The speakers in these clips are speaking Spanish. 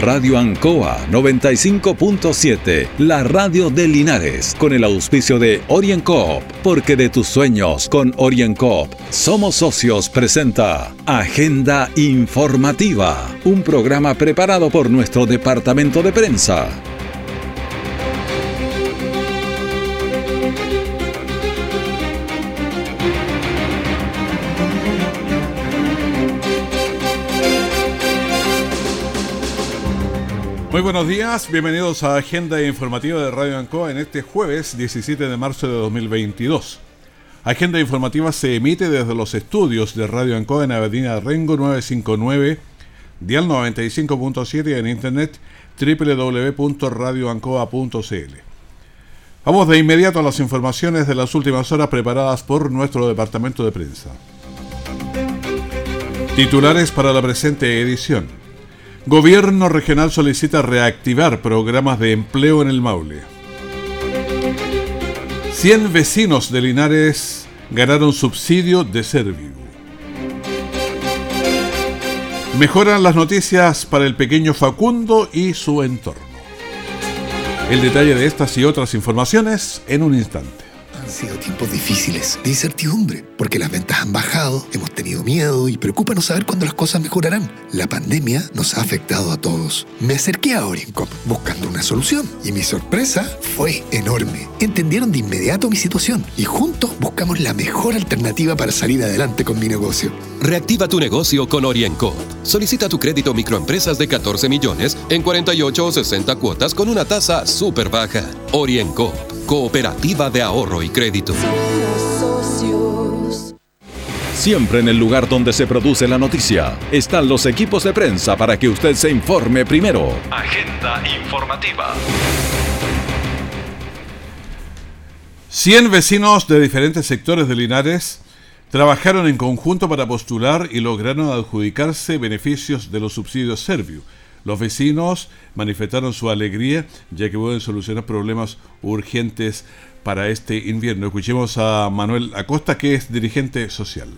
Radio Ancoa 95.7, la radio de Linares, con el auspicio de OrienCoop, porque de tus sueños con OrienCoop somos socios presenta Agenda Informativa, un programa preparado por nuestro departamento de prensa. Muy buenos días, bienvenidos a Agenda Informativa de Radio Ancoa en este jueves 17 de marzo de 2022. Agenda Informativa se emite desde los estudios de Radio Ancoa en Avenida Rengo 959, dial 95.7 y en internet www.radioancoa.cl. Vamos de inmediato a las informaciones de las últimas horas preparadas por nuestro departamento de prensa. Titulares para la presente edición. Gobierno regional solicita reactivar programas de empleo en el Maule. 100 vecinos de Linares ganaron subsidio de Serviu. Mejoran las noticias para el pequeño Facundo y su entorno. El detalle de estas y otras informaciones en un instante. Han sido tiempos difíciles, de incertidumbre, porque las ventas han bajado, hemos tenido miedo y preocupa no saber cuándo las cosas mejorarán. La pandemia nos ha afectado a todos. Me acerqué a Oriencop buscando una solución y mi sorpresa fue enorme. Entendieron de inmediato mi situación y juntos buscamos la mejor alternativa para salir adelante con mi negocio. Reactiva tu negocio con Orienco. Solicita tu crédito microempresas de 14 millones en 48 o 60 cuotas con una tasa súper baja. Orienco, cooperativa de ahorro y crédito. Siempre en el lugar donde se produce la noticia están los equipos de prensa para que usted se informe primero. Agenda informativa. 100 vecinos de diferentes sectores de Linares trabajaron en conjunto para postular y lograron adjudicarse beneficios de los subsidios Servio. Los vecinos manifestaron su alegría ya que pueden solucionar problemas urgentes para este invierno. Escuchemos a Manuel Acosta, que es dirigente social.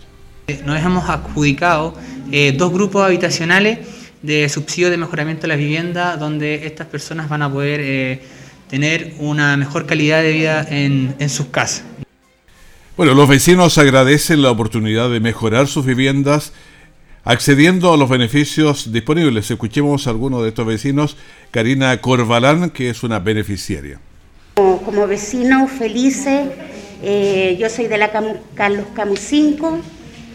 Nos hemos adjudicado eh, dos grupos habitacionales de subsidio de mejoramiento de la vivienda donde estas personas van a poder eh, tener una mejor calidad de vida en, en sus casas. Bueno, los vecinos agradecen la oportunidad de mejorar sus viviendas accediendo a los beneficios disponibles. Escuchemos a algunos de estos vecinos, Karina Corvalán, que es una beneficiaria. Como, vecinos felices, eh, yo soy de la Carlos Camus 5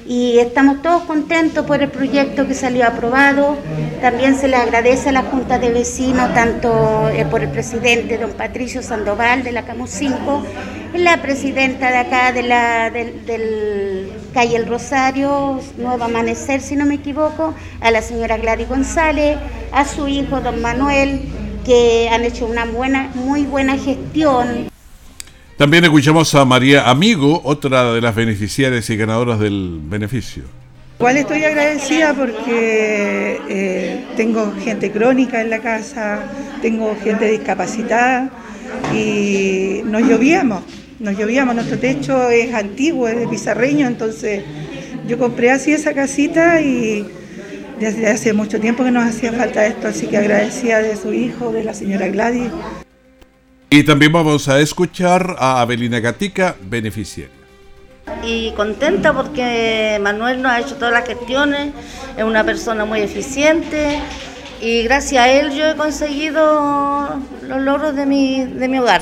y estamos todos contentos por el proyecto que salió aprobado. También se le agradece a la Junta de Vecinos, tanto eh, por el presidente, don Patricio Sandoval de la Camus 5, la presidenta de acá de la del, del calle El Rosario, Nuevo Amanecer, si no me equivoco, a la señora Gladys González, a su hijo don Manuel, que han hecho una buena, muy buena gestión. También escuchamos a María Amigo, otra de las beneficiarias y ganadoras del beneficio. Igual estoy agradecida porque eh, tengo gente crónica en la casa, tengo gente discapacitada y nos llovíamos, nos llovíamos, nuestro techo es antiguo, es de pizarreño, entonces yo compré así esa casita y desde hace mucho tiempo que nos hacía falta esto, así que agradecida de su hijo, de la señora Gladys. Y también vamos a escuchar a Abelina Gatica, beneficiaria. y contenta porque Manuel nos ha hecho todas las gestiones, es una persona muy eficiente y gracias a él yo he conseguido los logros de mi, de mi hogar.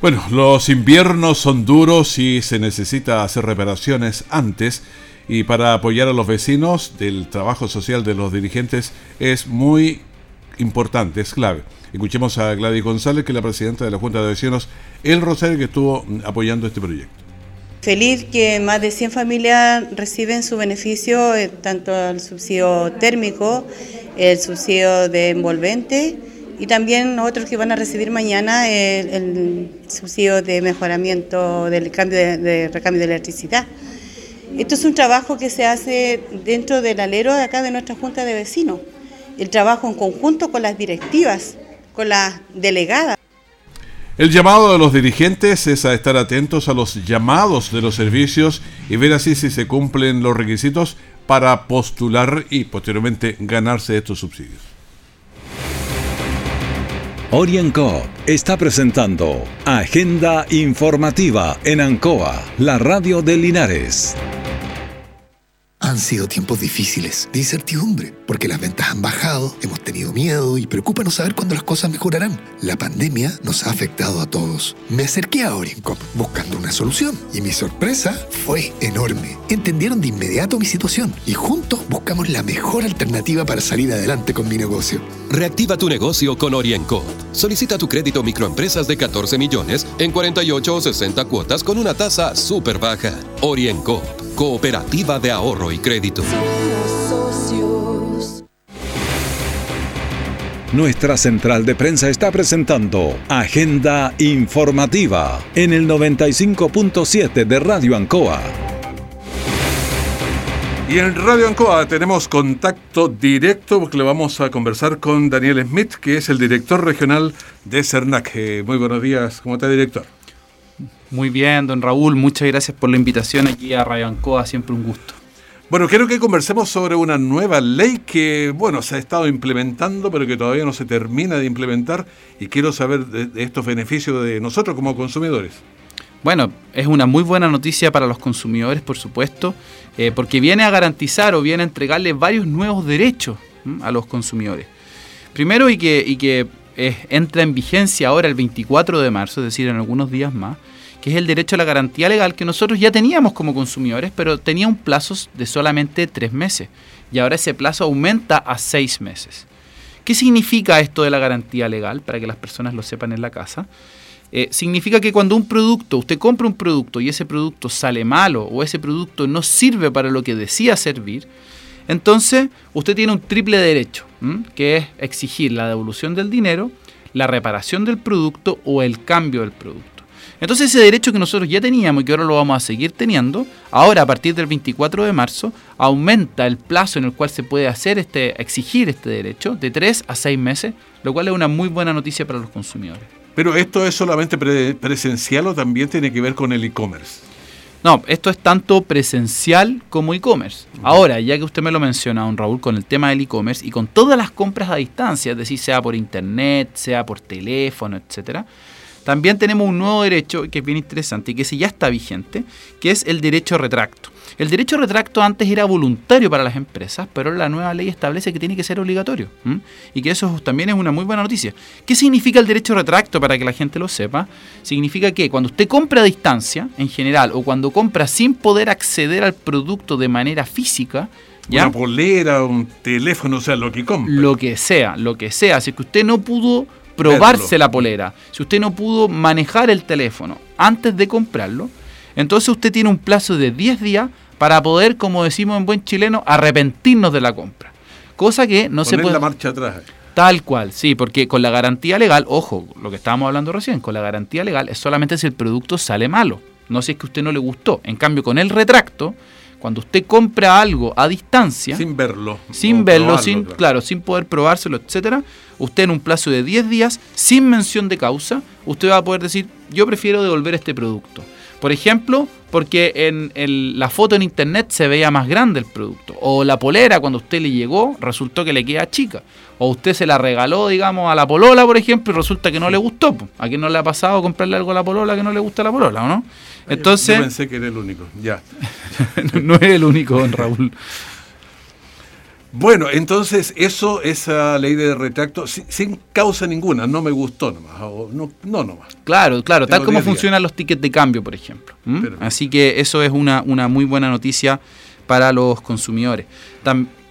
Bueno, los inviernos son duros y se necesita hacer reparaciones antes y para apoyar a los vecinos del trabajo social de los dirigentes es muy importante, es clave. Escuchemos a Gladys González, que es la presidenta de la Junta de Vecinos El Rosario, que estuvo mm, apoyando este proyecto. Feliz que más de 100 familias reciben su beneficio, eh, tanto el subsidio térmico, el subsidio de envolvente y también otros que van a recibir mañana el, subsidio de mejoramiento del cambio de, de recambio de electricidad. Esto es un trabajo que se hace dentro del alero de acá de nuestra Junta de Vecinos. El trabajo en conjunto con las directivas, con las delegadas. El llamado de los dirigentes es a estar atentos a los llamados de los servicios y ver así si se cumplen los requisitos para postular y posteriormente ganarse estos subsidios. Orienco está presentando Agenda Informativa en Ancoa, la radio de Linares. Han sido tiempos difíciles, de incertidumbre, porque las ventas han bajado, hemos tenido miedo y preocupa no saber cuándo las cosas mejorarán. La pandemia nos ha afectado a todos. Me acerqué a Oriencop buscando una solución y mi sorpresa fue enorme. Entendieron de inmediato mi situación y juntos buscamos la mejor alternativa para salir adelante con mi negocio. Reactiva tu negocio con Orienco. Solicita tu crédito microempresas de 14 millones en 48 o 60 cuotas con una tasa súper baja. Orienco, cooperativa de ahorro y crédito. Nuestra central de prensa está presentando Agenda Informativa en el 95.7 de Radio Ancoa. Y en Radio Ancoa tenemos contacto directo porque le vamos a conversar con Daniel Smith, que es el director regional de CERNAC. Muy buenos días, ¿cómo está, director? Muy bien, don Raúl, muchas gracias por la invitación aquí a Radio Ancoa, siempre un gusto. Bueno, quiero que conversemos sobre una nueva ley que, bueno, se ha estado implementando, pero que todavía no se termina de implementar y quiero saber de, estos beneficios de nosotros como consumidores. Bueno, es una muy buena noticia para los consumidores, por supuesto, eh, porque viene a garantizar o viene a entregarle varios nuevos derechos a los consumidores. Primero, y que, entra en vigencia ahora el 24 de marzo, es decir, en algunos días más, que es el derecho a la garantía legal que nosotros ya teníamos como consumidores, pero tenía un plazo de solamente tres meses. Y ahora ese plazo aumenta a seis meses. ¿Qué significa esto de la garantía legal? Para que las personas lo sepan en la casa. Eh, significa que cuando un producto, usted compra un producto y ese producto sale malo o ese producto no sirve para lo que decía servir, entonces usted tiene un triple derecho, que es exigir la devolución del dinero, la reparación del producto o el cambio del producto. Entonces ese derecho que nosotros ya teníamos y que ahora lo vamos a seguir teniendo, ahora a partir del 24 de marzo aumenta el plazo en el cual se puede hacer este, exigir este derecho de 3 a 6 meses, lo cual es una muy buena noticia para los consumidores. Pero esto es solamente presencial o también tiene que ver con el e-commerce. No, esto es tanto presencial como e-commerce. Ahora, ya que usted me lo menciona, don Raúl, con el tema del e-commerce y con todas las compras a distancia, es decir, sea por internet, sea por teléfono, etcétera, también tenemos un nuevo derecho que es bien interesante y que ya está vigente, que es el derecho retracto. El derecho retracto antes era voluntario para las empresas, pero la nueva ley establece que tiene que ser obligatorio. Y que eso también es una muy buena noticia. ¿Qué significa el derecho retracto para que la gente lo sepa? Significa que cuando usted compra a distancia, en general, o cuando compra sin poder acceder al producto de manera física, ¿Ya? Una polera, un teléfono, o sea, lo que compra. Lo que sea, lo que sea. Así que usted no pudo probarse la polera, si usted no pudo manejar el teléfono antes de comprarlo, entonces usted tiene un plazo de 10 días para poder, como decimos en buen chileno, arrepentirnos de la compra. Cosa que no se puede... la marcha atrás. Tal cual, sí, porque con la garantía legal, ojo, lo que estábamos hablando recién, con la garantía legal es solamente si el producto sale malo, no si es que a usted no le gustó. En cambio, con el retracto, cuando usted compra algo a distancia, sin verlo, sin verlo, sin claro. sin poder probárselo, etcétera, usted en un plazo de 10 días, sin mención de causa, usted va a poder decir, yo prefiero devolver este producto. Por ejemplo, porque en la foto en internet se veía más grande el producto. O la polera, cuando usted le llegó, resultó que le queda chica. O usted se la regaló, digamos, a la polola, por ejemplo, y resulta que no le gustó. ¿A quién no le ha pasado comprarle algo a la polola que no le gusta la polola, o no? Entonces, yo pensé que era el único, ya. no es el único, don Raúl. Bueno, entonces eso, esa ley de retracto, sin, causa ninguna, no me gustó nomás, no, no nomás. Claro, claro, tal como funcionan los tickets de cambio, por ejemplo. Así que eso es una, una muy buena noticia para los consumidores.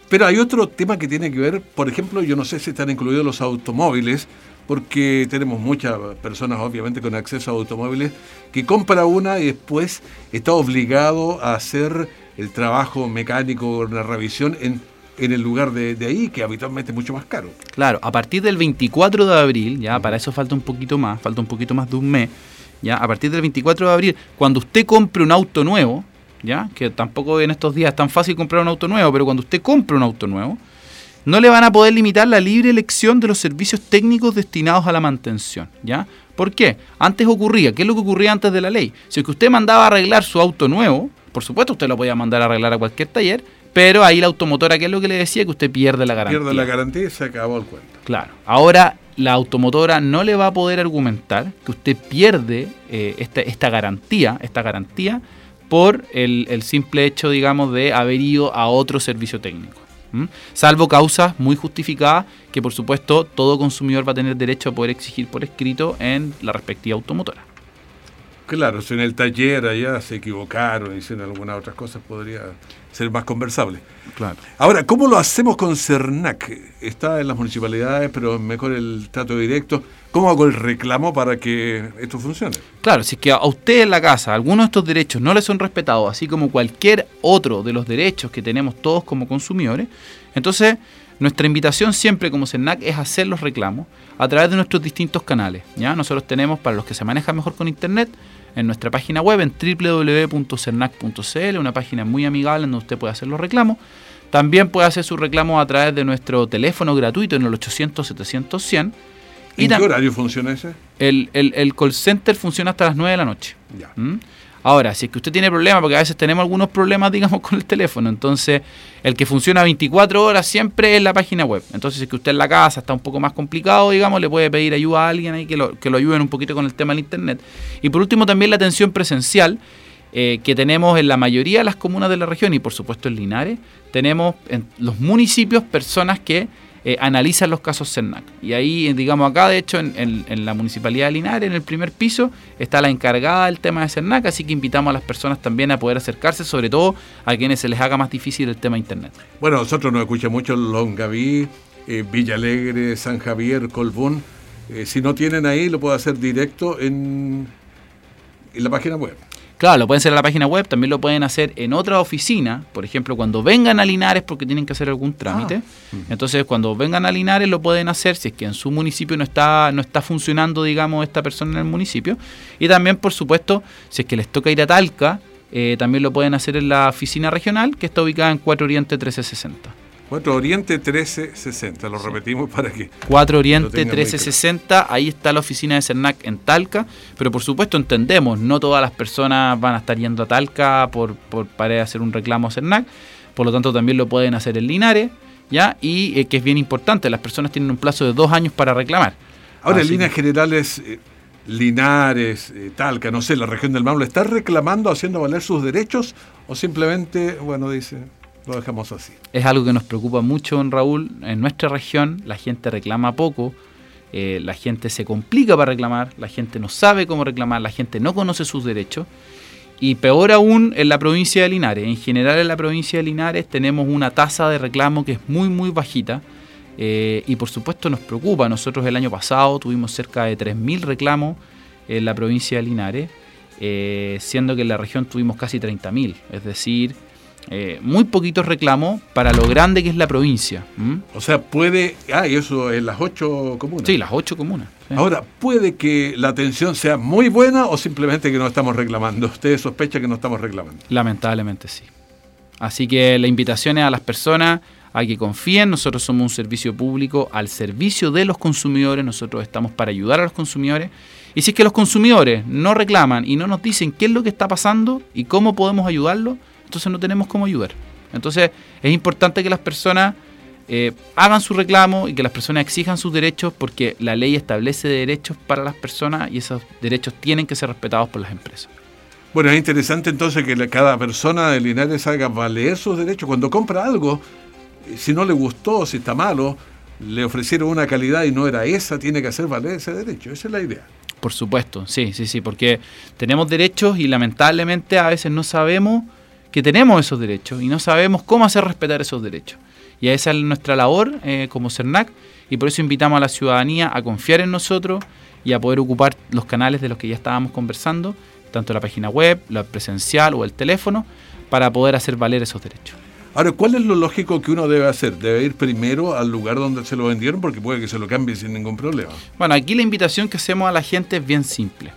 Pero hay otro tema que tiene que ver, por ejemplo, yo no sé si están incluidos los automóviles, porque tenemos muchas personas obviamente con acceso a automóviles que compra una y después está obligado a hacer el trabajo mecánico, la revisión en, en el lugar de, ahí, que habitualmente es mucho más caro. Claro, a partir del 24 de abril, ya para eso falta un poquito más, falta un poquito más de un mes, ya a partir del 24 de abril, cuando usted compre un auto nuevo, ya que tampoco en estos días es tan fácil comprar un auto nuevo, pero cuando usted compre un auto nuevo, no le van a poder limitar la libre elección de los servicios técnicos destinados a la mantención, ¿ya? ¿Por qué? Antes ocurría, ¿qué es lo que ocurría antes de la ley? Si es que usted mandaba a arreglar su auto nuevo, por supuesto usted lo podía mandar a arreglar a cualquier taller, Pero ahí la automotora, que es lo que le decía, que usted pierde la garantía. Pierde la garantía y se acabó el cuento. Claro. Ahora la automotora no le va a poder argumentar que usted pierde eh, esta, esta garantía, esta garantía por el, el simple hecho, digamos, de haber ido a otro servicio técnico. Salvo causas muy justificadas que, por supuesto, todo consumidor va a tener derecho a poder exigir por escrito en la respectiva automotora. Claro, si en el taller allá se equivocaron, hicieron algunas otras cosas, podría ser más conversable. Claro. Ahora, ¿cómo lo hacemos con CERNAC? Está en las municipalidades, pero mejor el trato directo. ¿Cómo hago el reclamo para que esto funcione? Claro, si es que a usted en la casa algunos de estos derechos no le son respetados, así como cualquier otro de los derechos que tenemos todos como consumidores, entonces nuestra invitación siempre como CERNAC es hacer los reclamos a través de nuestros distintos canales. ¿ya? Nosotros tenemos, para los que se manejan mejor con Internet, en nuestra página web en www.cernac.cl, una página muy amigable donde usted puede hacer los reclamos. También puede hacer sus reclamos a través de nuestro teléfono gratuito en el 800-700-100. ¿En qué horario funciona ese? el, el- el call center funciona hasta las 9 de la noche. Ya. ¿Mm? Ahora, si es que usted tiene problemas, porque a veces tenemos algunos problemas, digamos, con el teléfono, entonces el que funciona 24 horas siempre es la página web. Entonces, si es que usted en la casa está un poco más complicado, digamos, le puede pedir ayuda a alguien ahí que lo, que lo ayuden un poquito con el tema del internet. Y por último, también la atención presencial. eh, que tenemos en la mayoría de las comunas de la región y por supuesto en Linares, tenemos en los municipios personas que eh, analizan los casos CERNAC. Y ahí, eh, digamos, acá, de hecho, en, la municipalidad de Linares, en el primer piso, está la encargada del tema de CERNAC, así que invitamos a las personas también a poder acercarse, sobre todo a quienes se les haga más difícil el tema de Internet. Bueno, nosotros nos escucha mucho Longaví, eh, Villa Alegre, San Javier, Colbún. Eh, si no tienen ahí, lo puede hacer directo en la página web. Claro, lo pueden hacer en la página web, también lo pueden hacer en otra oficina, por ejemplo, cuando vengan a Linares porque tienen que hacer algún trámite. Entonces, cuando vengan a Linares lo pueden hacer si es que en su municipio no está no está funcionando, digamos, esta persona en el municipio. Y también, por supuesto, si es que les toca ir a Talca, eh, también lo pueden hacer en la oficina regional que está ubicada en 4 Oriente 1360. 4 Oriente 1360, lo repetimos para que... 4 Lo Oriente tengan muy 1360, ahí está la oficina de CERNAC en Talca, pero por supuesto entendemos, no todas las personas van a estar yendo a Talca por, por para hacer un reclamo a CERNAC, por lo tanto también lo pueden hacer en Linares, ¿ya? Y eh, que es bien importante, las personas tienen un plazo de dos años para reclamar. Ahora, en líneas generales, eh, Linares, eh, Talca, no sé, la región del Maule, ¿está reclamando, haciendo valer sus derechos o simplemente, bueno, dice, lo dejamos así? es algo que nos preocupa mucho en Raúl. En nuestra región la gente reclama poco, eh, la gente se complica para reclamar, la gente no sabe cómo reclamar, la gente no conoce sus derechos. Y peor aún en la provincia de Linares. En general en la provincia de Linares tenemos una tasa de reclamo que es muy muy bajita. eh, y por supuesto nos preocupa. Nosotros el año pasado tuvimos cerca de 3.000 reclamos en la provincia de Linares, eh, siendo que en la región tuvimos casi 30.000. Es decir, eh, muy poquitos reclamos para lo grande que es la provincia. O sea, puede... Ah, y eso en las ocho comunas. Sí, las ocho comunas. sí. Ahora, ¿puede que la atención sea muy buena o simplemente que no estamos reclamando? ¿Usted sospecha que no estamos reclamando? Lamentablemente sí. Así que la invitación es a las personas a que confíen. Nosotros somos un servicio público al servicio de los consumidores. Nosotros estamos para ayudar a los consumidores. Y si es que los consumidores no reclaman y no nos dicen qué es lo que está pasando y cómo podemos ayudarlo, entonces no tenemos cómo ayudar. Entonces es importante que las personas eh, hagan su reclamo y que las personas exijan sus derechos porque la ley establece derechos para las personas y esos derechos tienen que ser respetados por las empresas. Bueno, es interesante entonces que la- cada persona de Linares haga valer sus derechos. Cuando compra algo, eh, si no le gustó, si está malo, le ofrecieron una calidad y no era esa, tiene que hacer valer ese derecho. Esa es la idea. Por supuesto, sí, sí, sí, porque tenemos derechos y lamentablemente a veces no sabemos que tenemos esos derechos y no sabemos cómo hacer respetar esos derechos. Y esa es nuestra labor eh, como CERNAC y por eso invitamos a la ciudadanía a confiar en nosotros y a poder ocupar los canales de los que ya estábamos conversando, tanto la página web, la presencial o el teléfono, para poder hacer valer esos derechos. Ahora, ¿cuál es lo lógico que uno debe hacer? ¿Debe ir primero al lugar donde se lo vendieron? Porque puede que se lo cambie sin ningún problema. Bueno, aquí la invitación que hacemos a la gente es bien simple.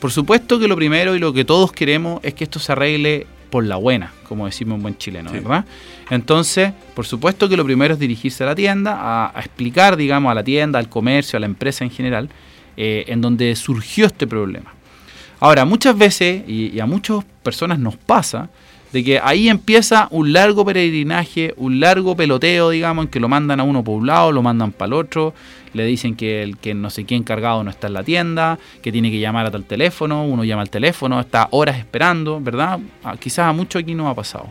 Por supuesto que lo primero y lo que todos queremos es que esto se arregle por la buena, como decimos en buen chileno, Sí. ¿verdad? Entonces, por supuesto que lo primero es dirigirse a la tienda, a, a explicar, digamos, a la tienda, al comercio, a la empresa en general, eh, en donde surgió este problema. Ahora, muchas veces, y, y a muchas personas nos pasa, de que ahí empieza un largo peregrinaje, un largo peloteo, digamos, en que lo mandan a uno por un lado, lo mandan para el otro, le dicen que el que no sé quién encargado no está en la tienda, que tiene que llamar a tal teléfono, uno llama al teléfono, está horas esperando, ¿verdad? Ah, quizás a mucho aquí no ha pasado.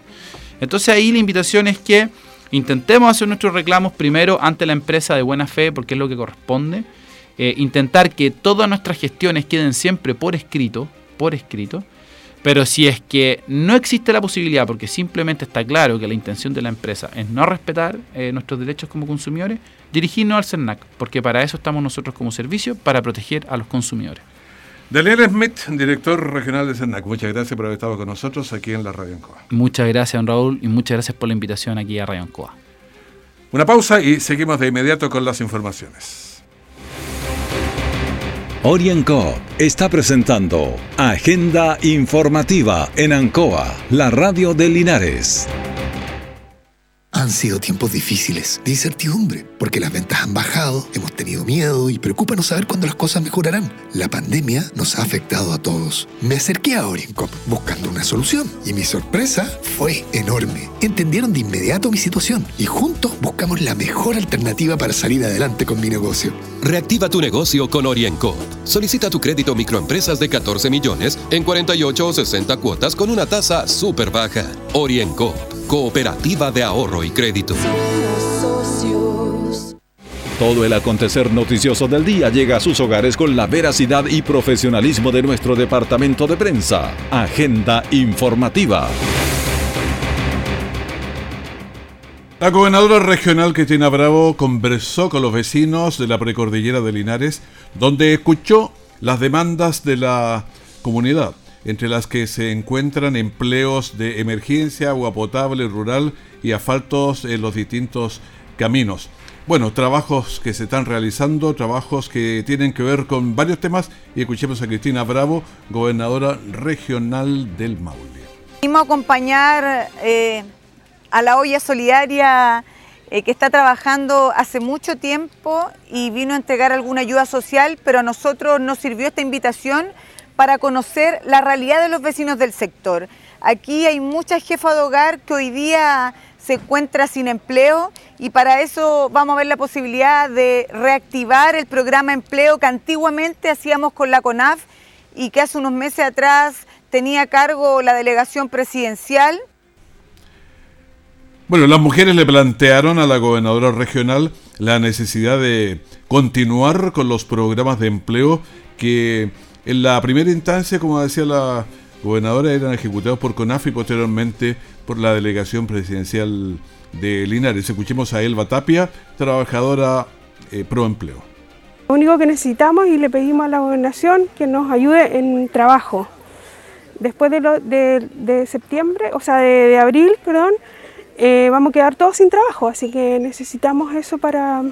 Entonces ahí la invitación es que intentemos hacer nuestros reclamos primero ante la empresa de buena fe, porque es lo que corresponde. Eh, intentar que todas nuestras gestiones queden siempre por escrito, por escrito. Pero si es que no existe la posibilidad, porque simplemente está claro que la intención de la empresa es no respetar eh, nuestros derechos como consumidores, dirigirnos al CERNAC, porque para eso estamos nosotros como servicio, para proteger a los consumidores. Daniel Smith, director regional de CERNAC, muchas gracias por haber estado con nosotros aquí en la Radio Ancoa. Muchas gracias, don Raúl, y muchas gracias por la invitación aquí a Radio Ancoa. Una pausa y seguimos de inmediato con las informaciones. Orienco está presentando Agenda Informativa en Ancoa, la radio de Linares. Han sido tiempos difíciles, de incertidumbre, porque las ventas han bajado, hemos tenido miedo y preocupa no saber cuándo las cosas mejorarán. La pandemia nos ha afectado a todos. Me acerqué a Oriencop buscando una solución y mi sorpresa fue enorme. Entendieron de inmediato mi situación y juntos buscamos la mejor alternativa para salir adelante con mi negocio. Reactiva tu negocio con Orienco. Solicita tu crédito microempresas de 14 millones en 48 o 60 cuotas con una tasa súper baja. Orienco, cooperativa de ahorro y crédito. Todo el acontecer noticioso del día llega a sus hogares con la veracidad y profesionalismo de nuestro departamento de prensa. Agenda informativa. La gobernadora regional Cristina Bravo conversó con los vecinos de la precordillera de Linares, donde escuchó las demandas de la comunidad, entre las que se encuentran empleos de emergencia, agua potable rural y asfaltos en los distintos caminos. Bueno, trabajos que se están realizando, trabajos que tienen que ver con varios temas y escuchemos a Cristina Bravo, gobernadora regional del Maule. Vimos a acompañar eh, a la olla solidaria eh, que está trabajando hace mucho tiempo y vino a entregar alguna ayuda social, pero a nosotros nos sirvió esta invitación para conocer la realidad de los vecinos del sector. Aquí hay mucha jefa de hogar que hoy día se encuentra sin empleo y para eso vamos a ver la posibilidad de reactivar el programa empleo que antiguamente hacíamos con la CONAF y que hace unos meses atrás tenía a cargo la delegación presidencial bueno, las mujeres le plantearon a la gobernadora regional la necesidad de continuar con los programas de empleo que en la primera instancia, como decía la gobernadora, eran ejecutados por CONAF y posteriormente por la delegación presidencial de Linares. Escuchemos a Elba Tapia, trabajadora eh, pro empleo. Lo único que necesitamos y le pedimos a la gobernación que nos ayude en trabajo. Después de, de, septiembre, o sea, de abril, perdón, eh, vamos a quedar todos sin trabajo, así que necesitamos eso para,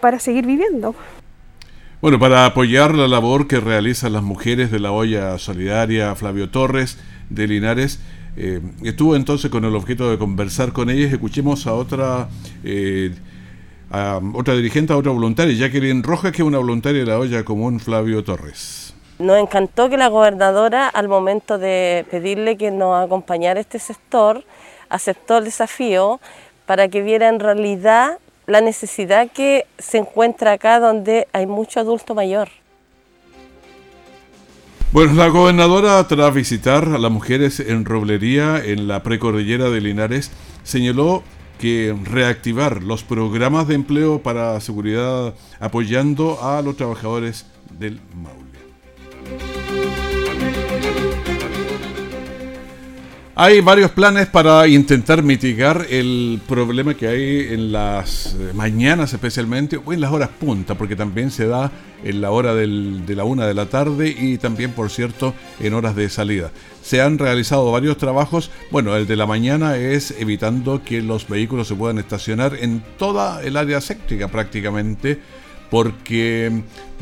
para seguir viviendo. Bueno, para apoyar la labor que realizan las mujeres de la olla solidaria Flavio Torres de Linares, eh, estuvo entonces con el objeto de conversar con ellas. Escuchemos a otra, eh, a otra dirigente, a otra voluntaria, Jacqueline Rojas, que es una voluntaria de la olla común Flavio Torres. Nos encantó que la gobernadora, al momento de pedirle que nos acompañara este sector, aceptó el desafío para que viera en realidad la necesidad que se encuentra acá donde hay mucho adulto mayor. Bueno, la gobernadora, tras visitar a las mujeres en roblería en la precordillera de Linares, señaló que reactivar los programas de empleo para seguridad apoyando a los trabajadores del Maule. Hay varios planes para intentar mitigar el problema que hay en las eh, mañanas especialmente, o en las horas punta, porque también se da en la hora de la una de la tarde y también, por cierto, en horas de salida. Se han realizado varios trabajos. Bueno, el de la mañana es evitando que los vehículos se puedan estacionar en toda el área séptica prácticamente, porque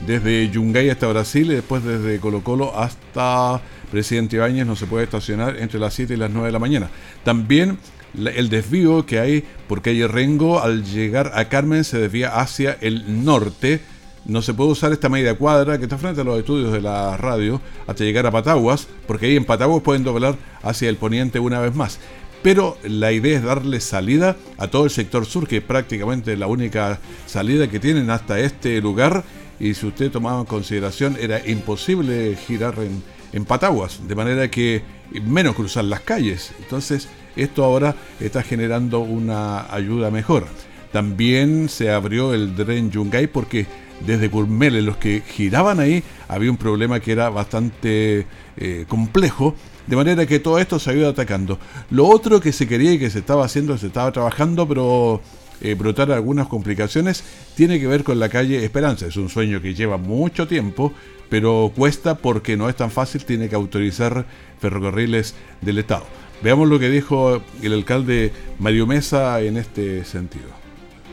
desde Yungay hasta Brasil y después desde Colo Colo hasta Presidente Ibáñez no se puede estacionar entre las 7 y las 9 de la mañana. También el desvío que hay por calle Rengo al llegar a Carmen se desvía hacia el norte no se puede usar esta media cuadra que está frente a los estudios de la radio hasta llegar a Pataguas, porque ahí en Pataguas pueden doblar hacia el poniente una vez más. Pero la idea es darle salida a todo el sector sur, que es prácticamente la única salida que tienen hasta este lugar. Y si usted tomaba en consideración, era imposible girar en, en Pataguas, de manera que menos cruzar las calles. Entonces, esto ahora está generando una ayuda mejor. También se abrió el Dren Yungay porque desde Curmele, los que giraban ahí, había un problema que era bastante eh, complejo, de manera que todo esto se ha ido atacando. Lo otro que se quería y que se estaba haciendo, se estaba trabajando, pero eh, brotar algunas complicaciones, tiene que ver con la calle Esperanza. Es un sueño que lleva mucho tiempo, pero cuesta porque no es tan fácil, tiene que autorizar ferrocarriles del Estado. Veamos lo que dijo el alcalde Mario Mesa en este sentido.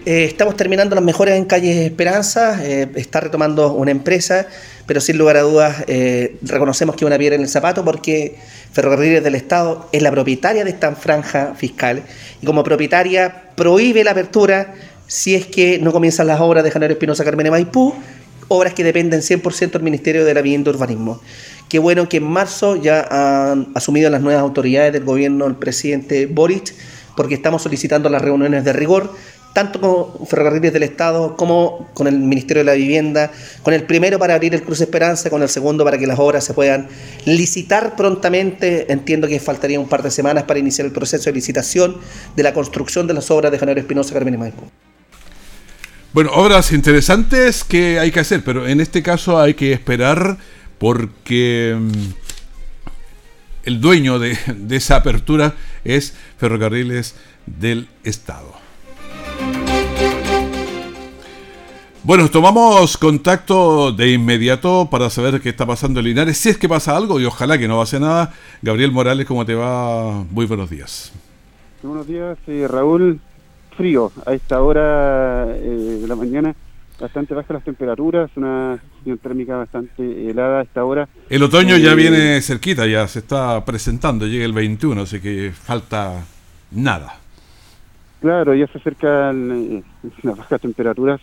Eh, estamos terminando las mejoras en Calle Esperanza, eh, está retomando una empresa, pero sin lugar a dudas eh, reconocemos que una piedra en el zapato porque Ferrocarriles del Estado es la propietaria de esta franja fiscal y como propietaria prohíbe la apertura si es que no comienzan las obras de Janeiro Espinosa Carmen Maipú, obras que dependen 100% del Ministerio de la Vivienda y Urbanismo. Qué bueno que en marzo ya han asumido las nuevas autoridades del gobierno el presidente Boric, porque estamos solicitando las reuniones de rigor tanto con Ferrocarriles del Estado como con el Ministerio de la Vivienda, con el primero para abrir el Cruz Esperanza, con el segundo para que las obras se puedan licitar prontamente. Entiendo que faltaría un par de semanas para iniciar el proceso de licitación de la construcción de las obras de Janeiro Espinosa, Carmen y Maipo. Bueno, obras interesantes que hay que hacer, pero en este caso hay que esperar porque mm, el dueño de esa apertura es Ferrocarriles del Estado. Bueno, tomamos contacto de inmediato para saber qué está pasando en Linares, si es que pasa algo y ojalá que no pase nada. Gabriel Morales, ¿cómo te va? Muy buenos días. Buenos días, eh, Raúl. Frío a esta hora eh, de la mañana, bastante bajas las temperaturas, una situación térmica bastante helada a esta hora. El otoño ya eh, viene cerquita, ya se está presentando, llega el 21, así que falta nada. Claro, ya se acercan las bajas temperaturas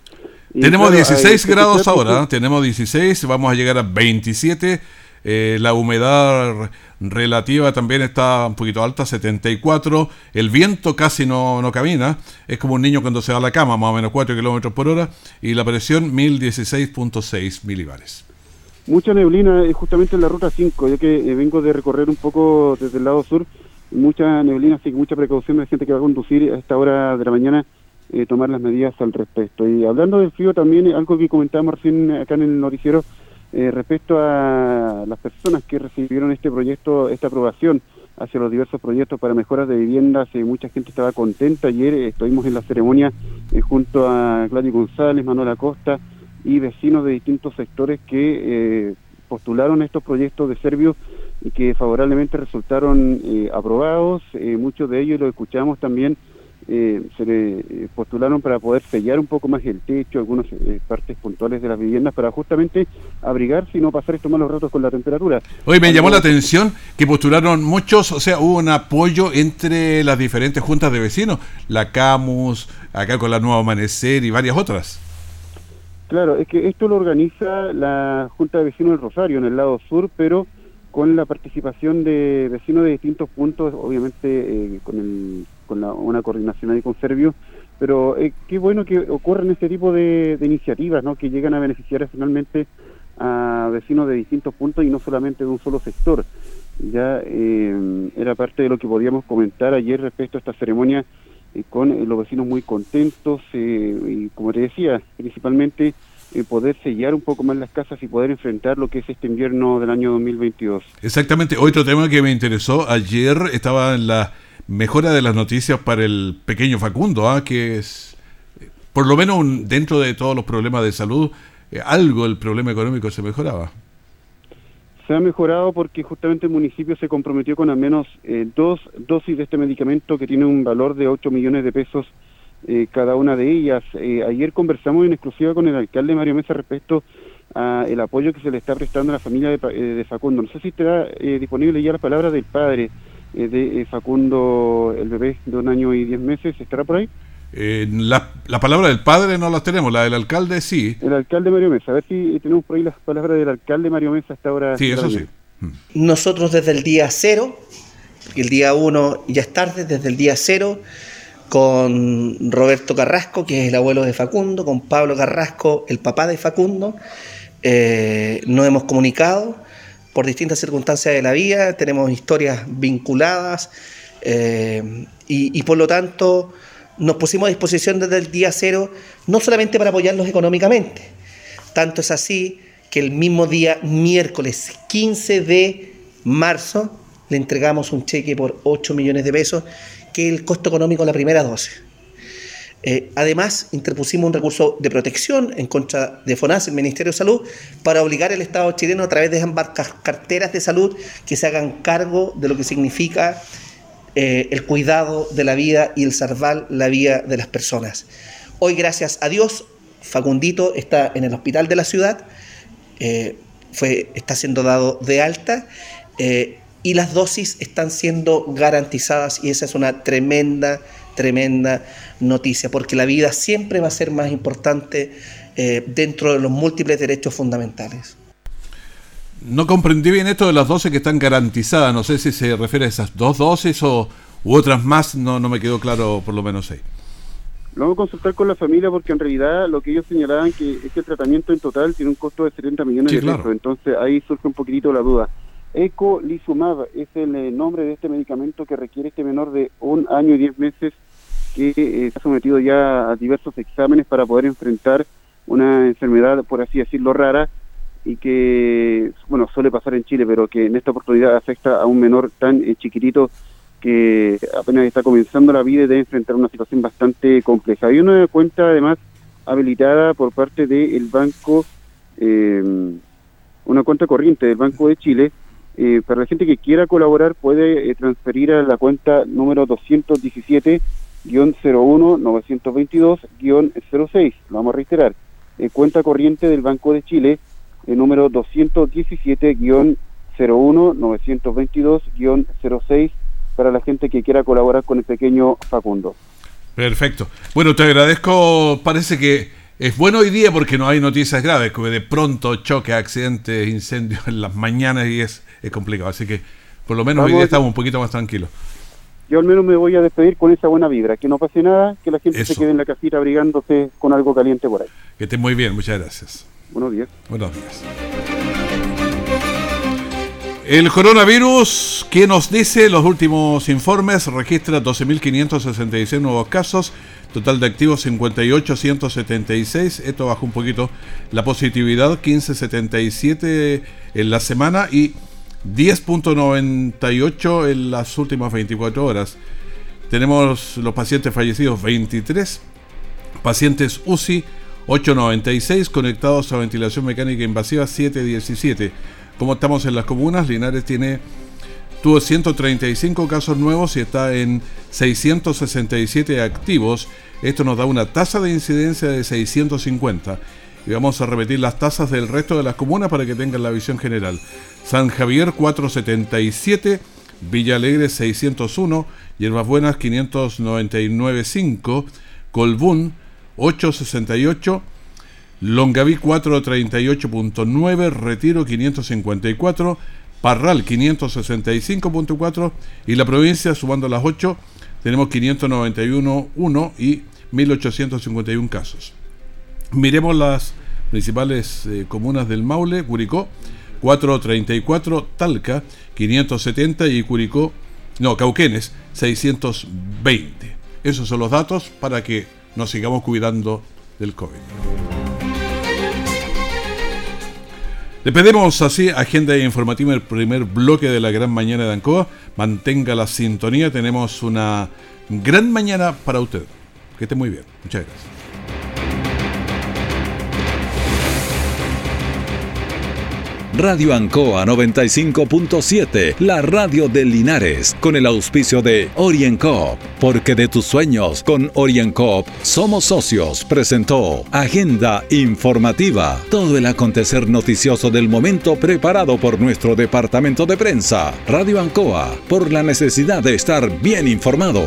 tenemos 16 grados ahora, tenemos 16, vamos a llegar a 27. Eh, la humedad relativa también está un poquito alta, 74. El viento casi no, no camina, es como un niño cuando se va a la cama, más o menos 4 kilómetros por hora. Y la presión 1016.6 milibares. Mucha neblina justamente en la ruta 5, ya que eh, vengo de recorrer un poco desde el lado sur. Mucha neblina, así que mucha precaución de gente que va a conducir a esta hora de la mañana eh, tomar las medidas al respecto. Y hablando del frío también, algo que comentábamos recién acá en el noticiero, eh, respecto a las personas que recibieron este proyecto, esta aprobación hacia los diversos proyectos para mejoras de viviendas, eh, mucha gente estaba contenta. Ayer estuvimos en la ceremonia junto a Gladys González, Manuel Acosta y vecinos de distintos sectores que postularon estos proyectos de Servio y que favorablemente resultaron aprobados. muchos de ellos lo escuchamos también eh, se le eh, postularon para poder sellar un poco más el techo, algunas eh, partes puntuales de las viviendas para justamente abrigarse y no pasar estos malos ratos con la temperatura. Hoy me llamó la atención que postularon muchos, o sea, hubo un apoyo entre las diferentes juntas de vecinos, la CAMUS, acá con la Nueva Amanecer y varias otras. Claro, es que esto lo organiza la Junta de Vecinos del Rosario en el lado sur, pero con la participación de vecinos de distintos puntos, obviamente con el con una coordinación ahí con Servio, pero eh, qué bueno que ocurren este tipo de, iniciativas, ¿no? que llegan a beneficiar finalmente a vecinos de distintos puntos y no solamente de un solo sector. Ya eh, era parte de lo que podíamos comentar ayer respecto a esta ceremonia eh, con los vecinos muy contentos y como te decía, principalmente poder sellar un poco más las casas y poder enfrentar lo que es este invierno del año 2022. Exactamente, otro tema que me interesó, ayer estaba en la mejora de las noticias para el pequeño Facundo, ¿ah? que es, por lo menos dentro de todos los problemas de salud, eh, algo el problema económico se mejoraba. Se ha mejorado porque justamente el municipio se comprometió con al menos eh, dos dosis de este medicamento que tiene un valor de 8 millones de pesos eh, cada una de ellas. ayer conversamos en exclusiva con el alcalde Mario Mesa respecto a el apoyo que se le está prestando a la familia de, de Facundo. No sé si estará disponible ya la palabra del padre. Eh, de eh, Facundo, el bebé de un año y diez meses, ¿estará por ahí? Eh, la, la, palabra del padre no la tenemos, la del alcalde sí. El alcalde Mario Mesa, a ver si tenemos por ahí las palabras del alcalde Mario Mesa hasta ahora. Sí, eso sí. Nosotros desde el día cero, el día uno ya es tarde, desde el día cero, con Roberto Carrasco, que es el abuelo de Facundo, con Pablo Carrasco, el papá de Facundo, eh, nos hemos comunicado por distintas circunstancias de la vida, tenemos historias vinculadas eh, y, y por lo tanto nos pusimos a disposición desde el día cero, no solamente para apoyarlos económicamente, tanto es así que el mismo día, miércoles 15 de marzo, le entregamos un cheque por 8 millones de pesos, que el costo económico de la primera dosis. Eh, además, interpusimos un recurso de protección en contra de FONAS, el Ministerio de Salud, para obligar al Estado chileno a través de ambas carteras de salud que se hagan cargo de lo que significa eh, el cuidado de la vida y el salvar la vida de las personas. Hoy, gracias a Dios, Facundito está en el hospital de la ciudad, eh, fue, está siendo dado de alta eh, y las dosis están siendo garantizadas y esa es una tremenda, tremenda noticia, porque la vida siempre va a ser más importante dentro de los múltiples derechos fundamentales. No comprendí bien esto de las dosis que están garantizadas. No sé si se refiere a esas dos dosis o u otras más. No, no me quedó claro, por lo menos ahí. Lo vamos a consultar con la familia porque en realidad lo que ellos señalaban que es que el tratamiento en total tiene un costo de 70 millones de pesos. Entonces ahí surge un poquitito la duda. Ecolizumab es el eh, nombre de este medicamento que requiere este menor de un año y diez meses que eh, está sometido ya a diversos exámenes para poder enfrentar una enfermedad, por así decirlo, rara y que, bueno, suele pasar en Chile, pero que en esta oportunidad afecta a un menor tan eh, chiquitito que apenas está comenzando la vida y debe enfrentar una situación bastante compleja. Hay una cuenta además habilitada por parte del Banco, eh, una cuenta corriente del Banco de Chile. Eh, para la gente que quiera colaborar puede transferir a la cuenta número 217-01-922-06. Lo vamos a reiterar. cuenta corriente del Banco de Chile el número 217-01-922-06 para la gente que quiera colaborar con el pequeño Facundo. Perfecto. Bueno, te agradezco. Parece que es bueno hoy día porque no hay noticias graves, como de pronto choque, accidentes, incendios en las mañanas y es, es complicado. Así que por lo menos hoy día estamos un poquito más tranquilos. Yo al menos me voy a despedir con esa buena vibra, que no pase nada, que la gente se quede en la casita abrigándose con algo caliente por ahí. Que esté muy bien, muchas gracias. Buenos días. Buenos días. El coronavirus, ¿qué nos dice? Los últimos informes registra 12.566 nuevos casos, total de activos 58.176, esto bajó un poquito la positividad, 15.77 en la semana y 10.98 en las últimas 24 horas. Tenemos los pacientes fallecidos 23, pacientes UCI 896 conectados a ventilación mecánica invasiva 717. Como estamos en las comunas, Linares tiene tuvo 135 casos nuevos y está en 667 activos. Esto nos da una tasa de incidencia de 650. Y vamos a repetir las tasas del resto de las comunas para que tengan la visión general. San Javier 477, Villa Alegre 601, Hierbas Buenas 599.5, Colbún 868, Longaví 438.9, Retiro 554, Parral 565.4 y la provincia, sumando las 8, tenemos 591.1 y 1851 casos. Miremos las principales eh, comunas del Maule, Curicó 434, Talca 570 y Curicó, no, Cauquenes 620. Esos son los datos para que nos sigamos cuidando del COVID. Le pedimos así agenda informativa el primer bloque de la gran mañana de Ancoa. Mantenga la sintonía, tenemos una gran mañana para usted. Que esté muy bien. Muchas gracias. Radio Ancoa 95.7, la radio de Linares, con el auspicio de OrienCoop, porque de tus sueños con OrienCoop somos socios, presentó Agenda Informativa, todo el acontecer noticioso del momento preparado por nuestro departamento de prensa. Radio Ancoa, por la necesidad de estar bien informado.